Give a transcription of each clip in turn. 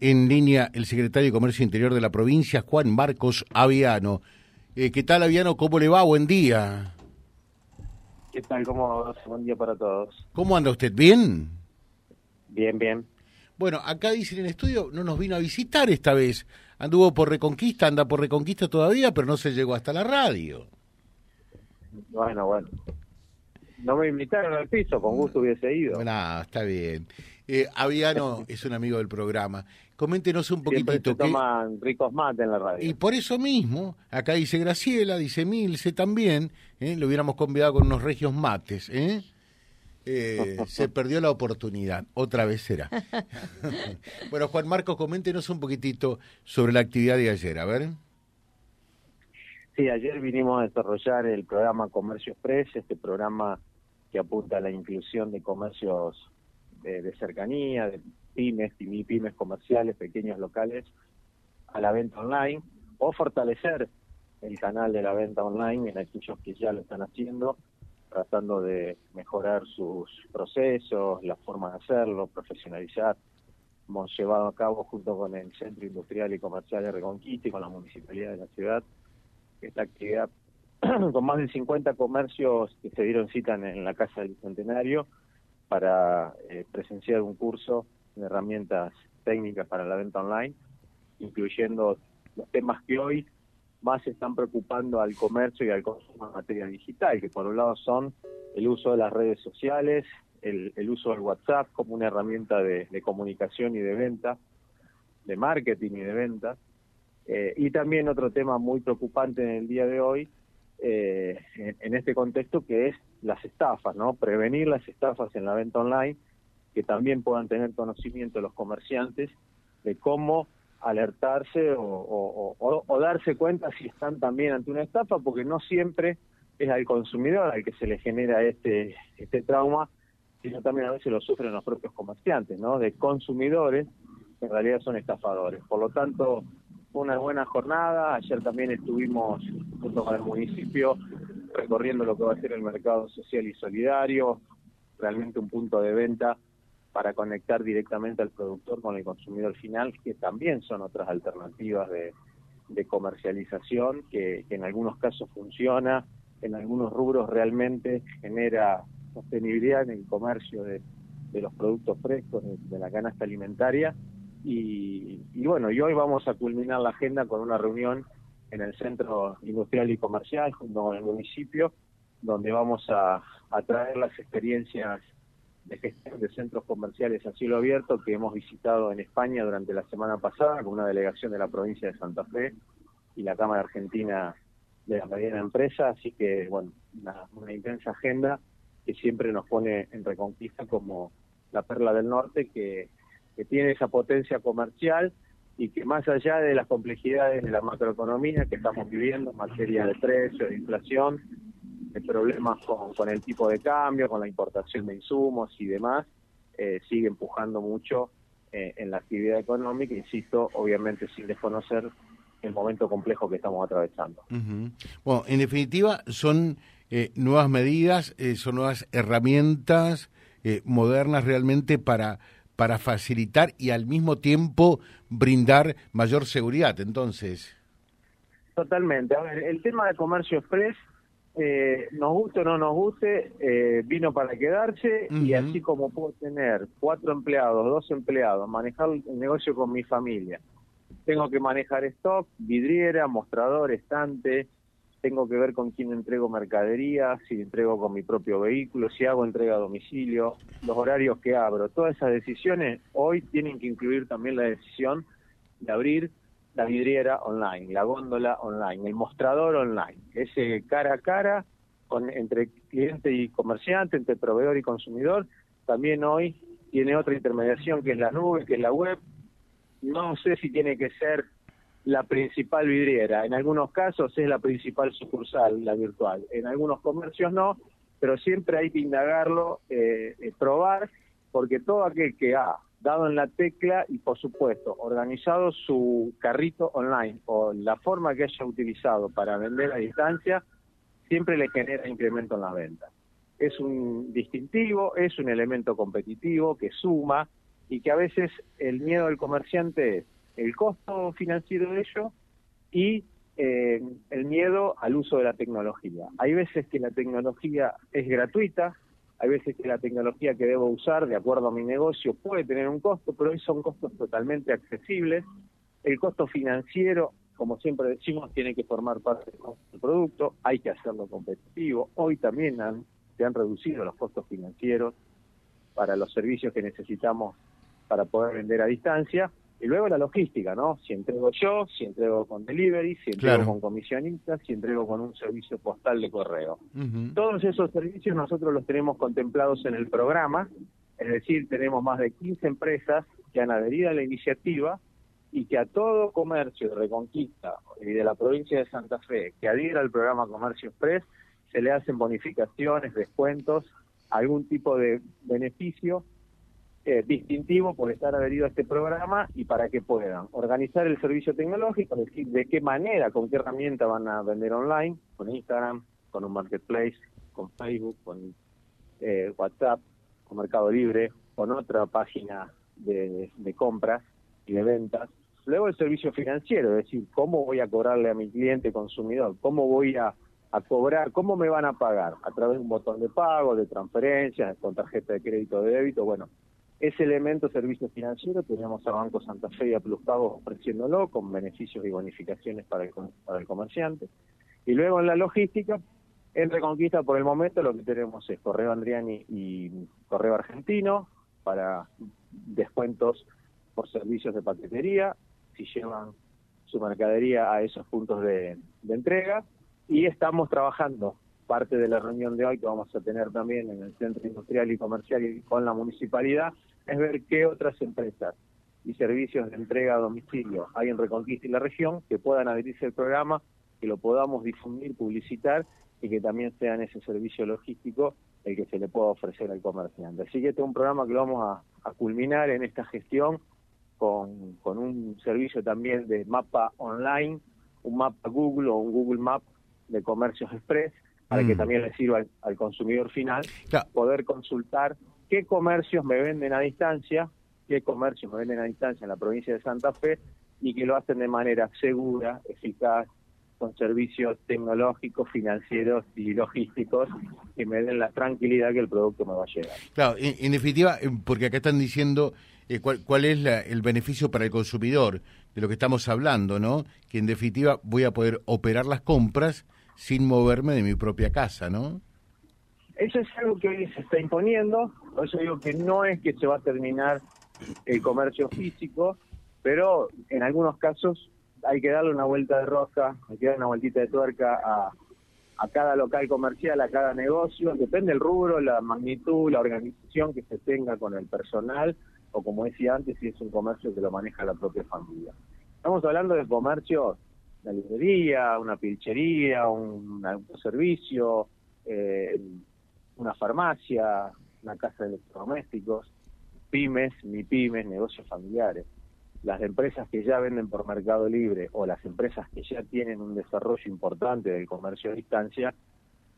en línea el secretario de Comercio Interior de la provincia, Juan Marcos Aviano. Eh, ¿Qué tal, Aviano? ¿Cómo le va? Buen día. ¿Qué tal? ¿Cómo Buen día para todos. ¿Cómo anda usted? ¿Bien? Bien, bien. Bueno, acá dicen en el estudio, no nos vino a visitar esta vez. Anduvo por Reconquista, anda por Reconquista todavía, pero no se llegó hasta la radio. Bueno, bueno. No me invitaron al piso, con gusto hubiese ido. Bueno, está bien. Eh, Aviano es un amigo del programa. Coméntenos un poquitito. Siempre toman ricos mates en la radio. Y por eso mismo, acá dice Graciela, dice Milce también, ¿eh? lo hubiéramos convidado con unos regios mates. ¿eh? Eh, se perdió la oportunidad, otra vez será. bueno, Juan Marcos, coméntenos un poquitito sobre la actividad de ayer, a ver. Sí, ayer vinimos a desarrollar el programa Comercio Express, este programa que apunta a la inclusión de comercios de, cercanía, de pymes, y pymes comerciales, pequeños locales, a la venta online, o fortalecer el canal de la venta online en aquellos que ya lo están haciendo, tratando de mejorar sus procesos, la forma de hacerlo, profesionalizar. Hemos llevado a cabo junto con el Centro Industrial y Comercial de Reconquista y con la Municipalidad de la ciudad esta actividad con más de 50 comercios que se dieron cita en, la Casa del Centenario para eh, presenciar un curso de herramientas técnicas para la venta online, incluyendo los temas que hoy más están preocupando al comercio y al consumo en materia digital, que por un lado son el uso de las redes sociales, el, uso del WhatsApp como una herramienta de, comunicación y de venta, de marketing y de venta, eh, y también otro tema muy preocupante en el día de hoy, eh, en, este contexto que es las estafas, ¿no? Prevenir las estafas en la venta online, que también puedan tener conocimiento los comerciantes de cómo alertarse o, darse cuenta si están también ante una estafa, porque no siempre es al consumidor al que se le genera este, este trauma, sino también a veces lo sufren los propios comerciantes, ¿no? De consumidores que en realidad son estafadores. Por lo tanto, una buena jornada. Ayer también estuvimos junto con el municipio recorriendo lo que va a ser el mercado social y solidario, realmente un punto de venta para conectar directamente al productor con el consumidor final, que también son otras alternativas de, comercialización, que, en algunos casos funciona, en algunos rubros realmente genera sostenibilidad en el comercio de, los productos frescos, de la canasta alimentaria, y, bueno, y hoy vamos a culminar la agenda con una reunión en el Centro Industrial y Comercial junto con el municipio, donde vamos a, traer las experiencias de gestión de centros comerciales a cielo abierto que hemos visitado en España durante la semana pasada con una delegación de la provincia de Santa Fe y la Cámara Argentina de la Mediana Empresa, así que bueno, una, una intensa agenda que siempre nos pone en reconquista como la perla del norte que que tiene esa potencia comercial y que más allá de las complejidades de la macroeconomía que estamos viviendo en materia de precios, de inflación, de problemas con, el tipo de cambio, con la importación de insumos y demás, eh, sigue empujando mucho eh, en la actividad económica, insisto, obviamente sin desconocer el momento complejo que estamos atravesando. Bueno, en definitiva, son eh, nuevas medidas, son nuevas herramientas modernas realmente para para facilitar y al mismo tiempo brindar mayor seguridad, entonces. Totalmente. A ver, el tema de comercio express, eh, nos guste o no nos guste, eh, vino para quedarse y así como puedo tener cuatro empleados, dos empleados, manejar el negocio con mi familia, tengo que manejar stock, vidriera, mostrador, estante, tengo que ver con quién entrego mercadería, si entrego con mi propio vehículo, si hago entrega a domicilio, los horarios que abro. Todas esas decisiones hoy tienen que incluir también la decisión de abrir la vidriera online, la góndola online, el mostrador online, ese cara a cara con, entre cliente y comerciante, entre proveedor y consumidor, también hoy tiene otra intermediación que es la nube, que es la web. No sé si tiene que ser la principal vidriera. En algunos casos es la principal sucursal, la virtual. En algunos comercios no, pero siempre hay que indagarlo, eh, eh, probar, porque todo aquel que ha dado en la tecla y, por supuesto, organizado su carrito online o la forma que haya utilizado para vender a distancia, siempre le genera incremento en la venta. Es un distintivo, es un elemento competitivo que suma, y que a veces el miedo del comerciante es el costo financiero de ello y eh, el miedo al uso de la tecnología. Hay veces que la tecnología es gratuita, hay veces que la tecnología que debo usar de acuerdo a mi negocio puede tener un costo, pero hoy son costos totalmente accesibles. El costo financiero, como siempre decimos, tiene que formar parte del producto, hay que hacerlo competitivo. Hoy también se han reducido los costos financieros para los servicios que necesitamos para poder vender a distancia y luego la logística, ¿no? Si entrego yo, si entrego con delivery, si entrego con comisionistas, si entrego con un servicio postal de correo. Todos esos servicios nosotros los tenemos contemplados en el programa, es decir, tenemos más de 15 empresas que han adherido a la iniciativa y que a todo comercio de Reconquista y de la provincia de Santa Fe que adhiera al programa Comercio Express, se le hacen bonificaciones, descuentos, algún tipo de beneficio eh, distintivo por estar adherido a este programa y para que puedan organizar el servicio tecnológico, decir, de qué manera, con qué herramienta van a vender online, con Instagram, con un marketplace, con Facebook, con eh, WhatsApp, con Mercado Libre, con otra página de, de compras y de ventas. Luego el servicio financiero, es decir, cómo voy a cobrarle a mi cliente consumidor, cómo voy a, a cobrar, cómo me van a pagar, a través de un botón de pago, de transferencias, con tarjeta de crédito de débito, bueno, ese elemento servicio financiero tenemos a Banco Santa Fe y a Pluspago ofreciéndolo con beneficios y bonificaciones para el, para el comerciante. Y luego en la logística, en Reconquista por el momento lo que tenemos es Correo Andriani y Correo Argentino para descuentos por servicios de paquetería, si llevan su mercadería a esos puntos de entrega. Y estamos trabajando parte de la reunión de hoy que vamos a tener también en el Centro Industrial y Comercial y con la municipalidad es ver qué otras empresas y servicios de entrega a domicilio hay en Reconquista y la región que puedan adherirse al programa, que lo podamos difundir, publicitar y que también sea ese servicio logístico el que se le pueda ofrecer al comerciante. Así que este es un programa que lo vamos a, culminar en esta gestión con, con, un servicio también de mapa online, un mapa Google o un Google Map de comercios express, para que mm. también le sirva al, consumidor final poder consultar qué comercios me venden a distancia, qué comercios me venden a distancia en la provincia de Santa Fe y que lo hacen de manera segura, eficaz, con servicios tecnológicos, financieros y logísticos que me den la tranquilidad que el producto me va a llegar. Claro, en, definitiva, eh, porque acá están diciendo eh, cuál, es el beneficio para el consumidor de lo que estamos hablando, ¿no? Que en definitiva voy a poder operar las compras sin moverme de mi propia casa, ¿no? Eso es algo que hoy se está imponiendo, por eso digo que no es que se va a terminar el comercio físico, pero en algunos casos hay que darle una vuelta de rosca, hay que dar una vueltita de tuerca a, a cada local comercial, a cada negocio, depende del rubro, la magnitud, la organización que se tenga con el personal, o como decía antes, si es un comercio que lo maneja la propia familia. Estamos hablando de comercio, una librería, una pilchería, un, un servicio, eh, una farmacia, una casa de electrodomésticos, pymes, mi pymes, negocios familiares. Las empresas que ya venden por Mercado Libre o las empresas que ya tienen un desarrollo importante del comercio a distancia,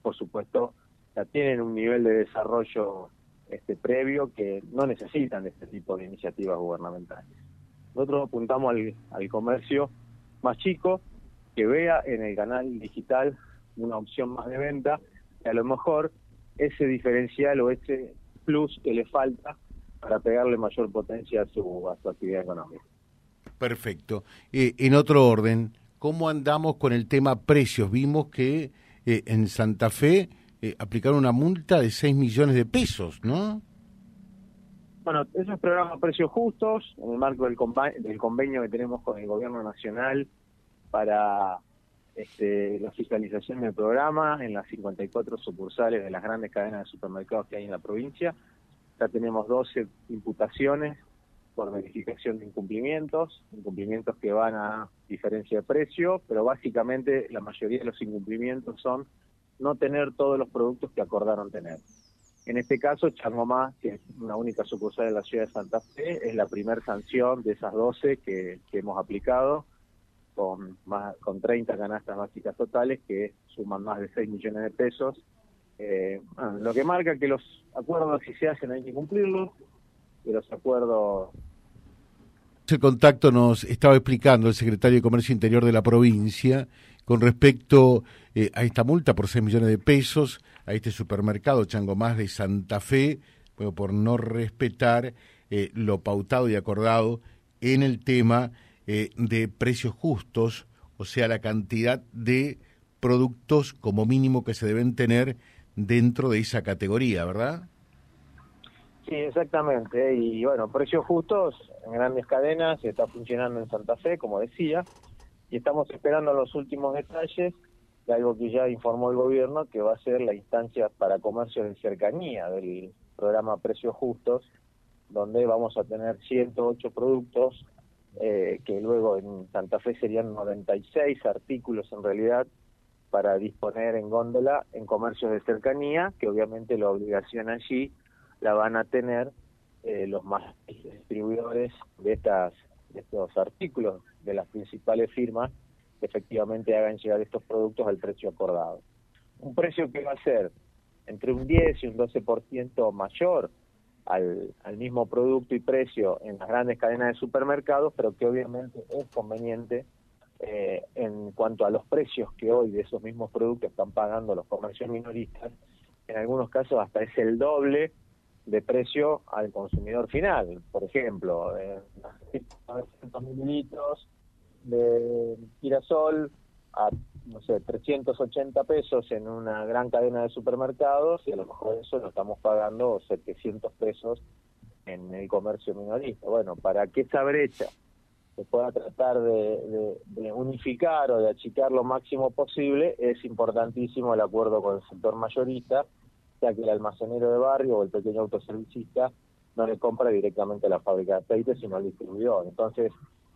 por supuesto, ya tienen un nivel de desarrollo este previo que no necesitan de este tipo de iniciativas gubernamentales. Nosotros apuntamos al comercio más chico que vea en el canal digital una opción más de venta y a lo mejor ese diferencial o ese plus que le falta para pegarle mayor potencia a su, a su actividad económica. Perfecto. Eh, en otro orden, ¿cómo andamos con el tema precios? Vimos que eh, en Santa Fe eh, aplicaron una multa de 6 millones de pesos, ¿no? Bueno, esos programas precios justos, en el marco del, del convenio que tenemos con el Gobierno Nacional para este, la fiscalización del programa en las 54 sucursales de las grandes cadenas de supermercados que hay en la provincia. Ya tenemos 12 imputaciones por verificación de incumplimientos, incumplimientos que van a diferencia de precio, pero básicamente la mayoría de los incumplimientos son no tener todos los productos que acordaron tener. En este caso, Changomá, que es una única sucursal de la ciudad de Santa Fe, es la primera sanción de esas 12 que hemos aplicado con, más, con 30 canastas básicas totales que suman más de 6 millones de pesos. Eh, lo que marca que los acuerdos si se hacen hay que cumplirlos. de los acuerdos el contacto nos estaba explicando el secretario de Comercio Interior de la provincia con respecto eh, a esta multa por 6 millones de pesos a este supermercado Chango Más de Santa Fe, por no respetar eh, lo pautado y acordado en el tema eh, de precios justos, o sea, la cantidad de productos como mínimo que se deben tener dentro de esa categoría, ¿verdad? Sí, exactamente. Y bueno, precios justos en grandes cadenas está funcionando en Santa Fe, como decía, y estamos esperando los últimos detalles de algo que ya informó el gobierno, que va a ser la instancia para comercio de cercanía del programa Precios Justos, donde vamos a tener 108 productos, eh, que luego en Santa Fe serían 96 artículos en realidad, para disponer en góndola en comercios de cercanía, que obviamente la obligación allí la van a tener eh, los más distribuidores de estas de estos artículos de las principales firmas que efectivamente hagan llegar estos productos al precio acordado. Un precio que va a ser entre un 10 y un 12% mayor al, al mismo producto y precio en las grandes cadenas de supermercados, pero que obviamente es conveniente eh, en cuanto a los precios que hoy de esos mismos productos están pagando los comercios minoristas, en algunos casos hasta es el doble de precio al consumidor final. Por ejemplo, eh, 900 mililitros de girasol a, no sé, 380 pesos en una gran cadena de supermercados y a lo mejor eso lo estamos pagando 700 pesos en el comercio minorista. Bueno, para que esa brecha se pueda tratar de, de, unificar o de achicar lo máximo posible, es importantísimo el acuerdo con el sector mayorista sea que el almacenero de barrio o el pequeño autoservicista no le compra directamente a la fábrica de aceite, sino al distribuidor. Entonces,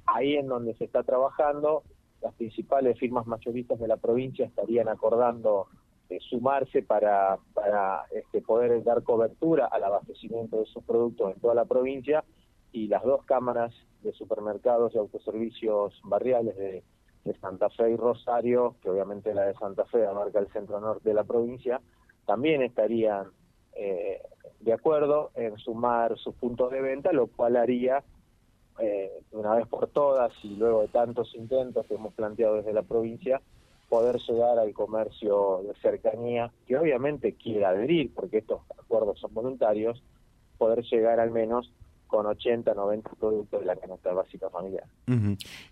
ahí en donde se está trabajando, las principales firmas mayoristas de la provincia estarían acordando eh, sumarse para, para este, poder dar cobertura al abastecimiento de esos productos en toda la provincia y las dos cámaras de supermercados y autoservicios barriales de, de Santa Fe y Rosario, que obviamente la de Santa Fe abarca el centro norte de la provincia, también estarían eh, de acuerdo en sumar sus puntos de venta, lo cual haría eh, una vez por todas y luego de tantos intentos que hemos planteado desde la provincia, poder llegar al comercio de cercanía, que obviamente quiera adherir, porque estos acuerdos son voluntarios, poder llegar al menos con 80, 90 productos de la canasta básica familiar.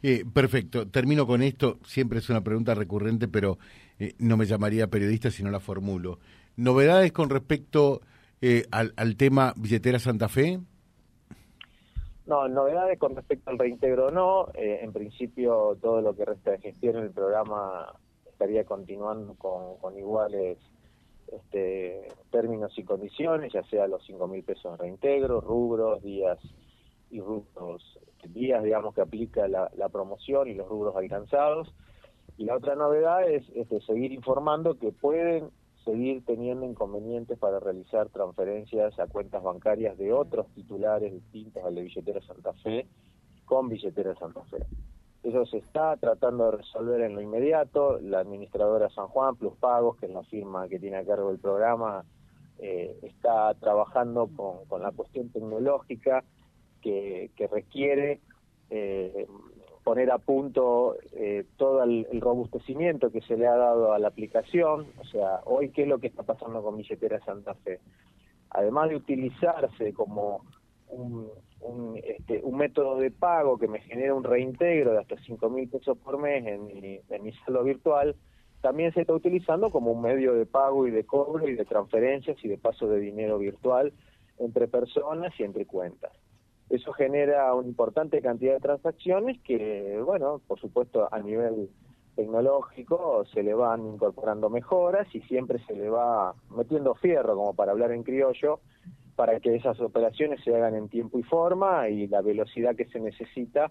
eh, perfecto, termino con esto, siempre es una pregunta recurrente, pero eh, no me llamaría periodista si no la formulo. ¿Novedades con respecto eh, al, tema billetera Santa Fe? No, novedades con respecto al reintegro no. Eh, en principio, todo lo que resta de gestión en el programa estaría continuando con, iguales este, términos y condiciones, ya sea los cinco mil pesos de reintegro, rubros, días y rubros, días, digamos, que aplica la, la promoción y los rubros alcanzados. Y la otra novedad es este, seguir informando que pueden seguir teniendo inconvenientes para realizar transferencias a cuentas bancarias de otros titulares distintos al de billetera Santa Fe con billetera Santa Fe. Eso se está tratando de resolver en lo inmediato. La administradora San Juan Plus Pagos, que es la firma que tiene a cargo el programa, eh, está trabajando con, la cuestión tecnológica que, que requiere eh, poner a punto eh, todo el, robustecimiento que se le ha dado a la aplicación. O sea, hoy, ¿qué es lo que está pasando con Billetera Santa Fe? Además de utilizarse como un, un, este, un método de pago que me genera un reintegro de hasta 5 mil pesos por mes en mi, en mi saldo virtual, también se está utilizando como un medio de pago y de cobro y de transferencias y de paso de dinero virtual entre personas y entre cuentas. Eso genera una importante cantidad de transacciones que, bueno, por supuesto a nivel tecnológico se le van incorporando mejoras y siempre se le va metiendo fierro, como para hablar en criollo, para que esas operaciones se hagan en tiempo y forma y la velocidad que se necesita,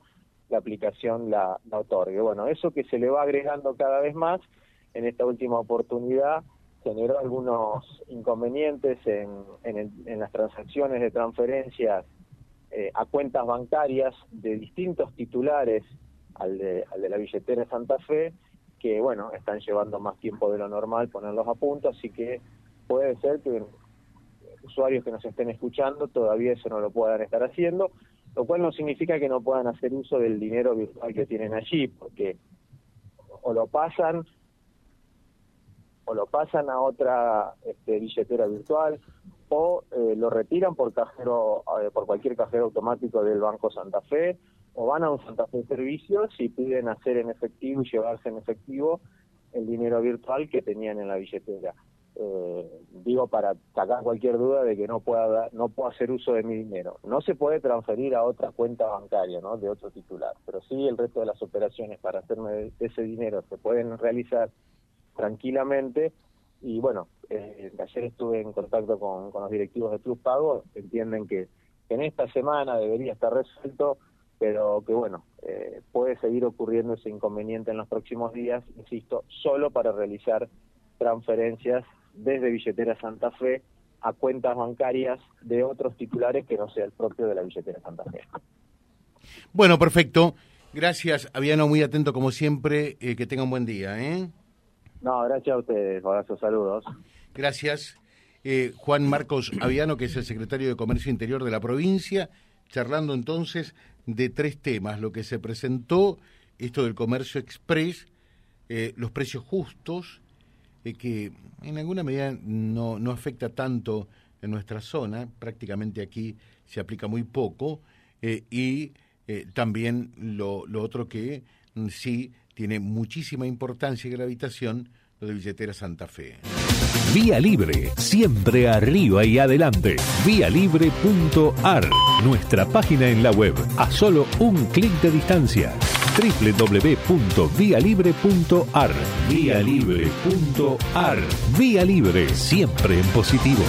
la aplicación la, la otorgue. Bueno, eso que se le va agregando cada vez más, en esta última oportunidad generó algunos inconvenientes en, en, el, en las transacciones de transferencias eh, a cuentas bancarias de distintos titulares al de, al de la billetera de Santa Fe, que bueno, están llevando más tiempo de lo normal ponerlos a punto, así que puede ser que usuarios que nos estén escuchando todavía eso no lo puedan estar haciendo, lo cual no significa que no puedan hacer uso del dinero virtual que tienen allí, porque o lo pasan o lo pasan a otra este, billetera virtual o eh, lo retiran por cajero eh, por cualquier cajero automático del Banco Santa Fe o van a un Santa Fe Servicios y piden hacer en efectivo y llevarse en efectivo el dinero virtual que tenían en la billetera. Eh, digo para sacar cualquier duda de que no pueda no puedo hacer uso de mi dinero. No se puede transferir a otra cuenta bancaria, ¿no? De otro titular, pero sí el resto de las operaciones para hacerme ese dinero se pueden realizar tranquilamente y bueno, eh, ayer estuve en contacto con, los directivos de Plus Pago, entienden que, en esta semana debería estar resuelto, pero que bueno, eh, puede seguir ocurriendo ese inconveniente en los próximos días, insisto, solo para realizar transferencias desde billetera Santa Fe a cuentas bancarias de otros titulares que no sea el propio de la billetera Santa Fe. Bueno, perfecto. Gracias, Aviano, muy atento como siempre. Eh, que tenga un buen día. ¿eh? No, gracias a ustedes. Abrazos, saludos. Gracias. Eh, Juan Marcos Aviano, que es el secretario de Comercio Interior de la provincia, charlando entonces de tres temas. Lo que se presentó, esto del comercio express, los precios justos, que en alguna medida no, no afecta tanto en nuestra zona, prácticamente aquí se aplica muy poco, eh, y eh, también lo, lo, otro que mm, sí tiene muchísima importancia y gravitación, lo de Billetera Santa Fe. Vía Libre, siempre arriba y adelante. Vialibre.ar, nuestra página en la web, a solo un clic de distancia www.vialibre.ar. Vialibre.ar. Vía Libre, siempre en positivo.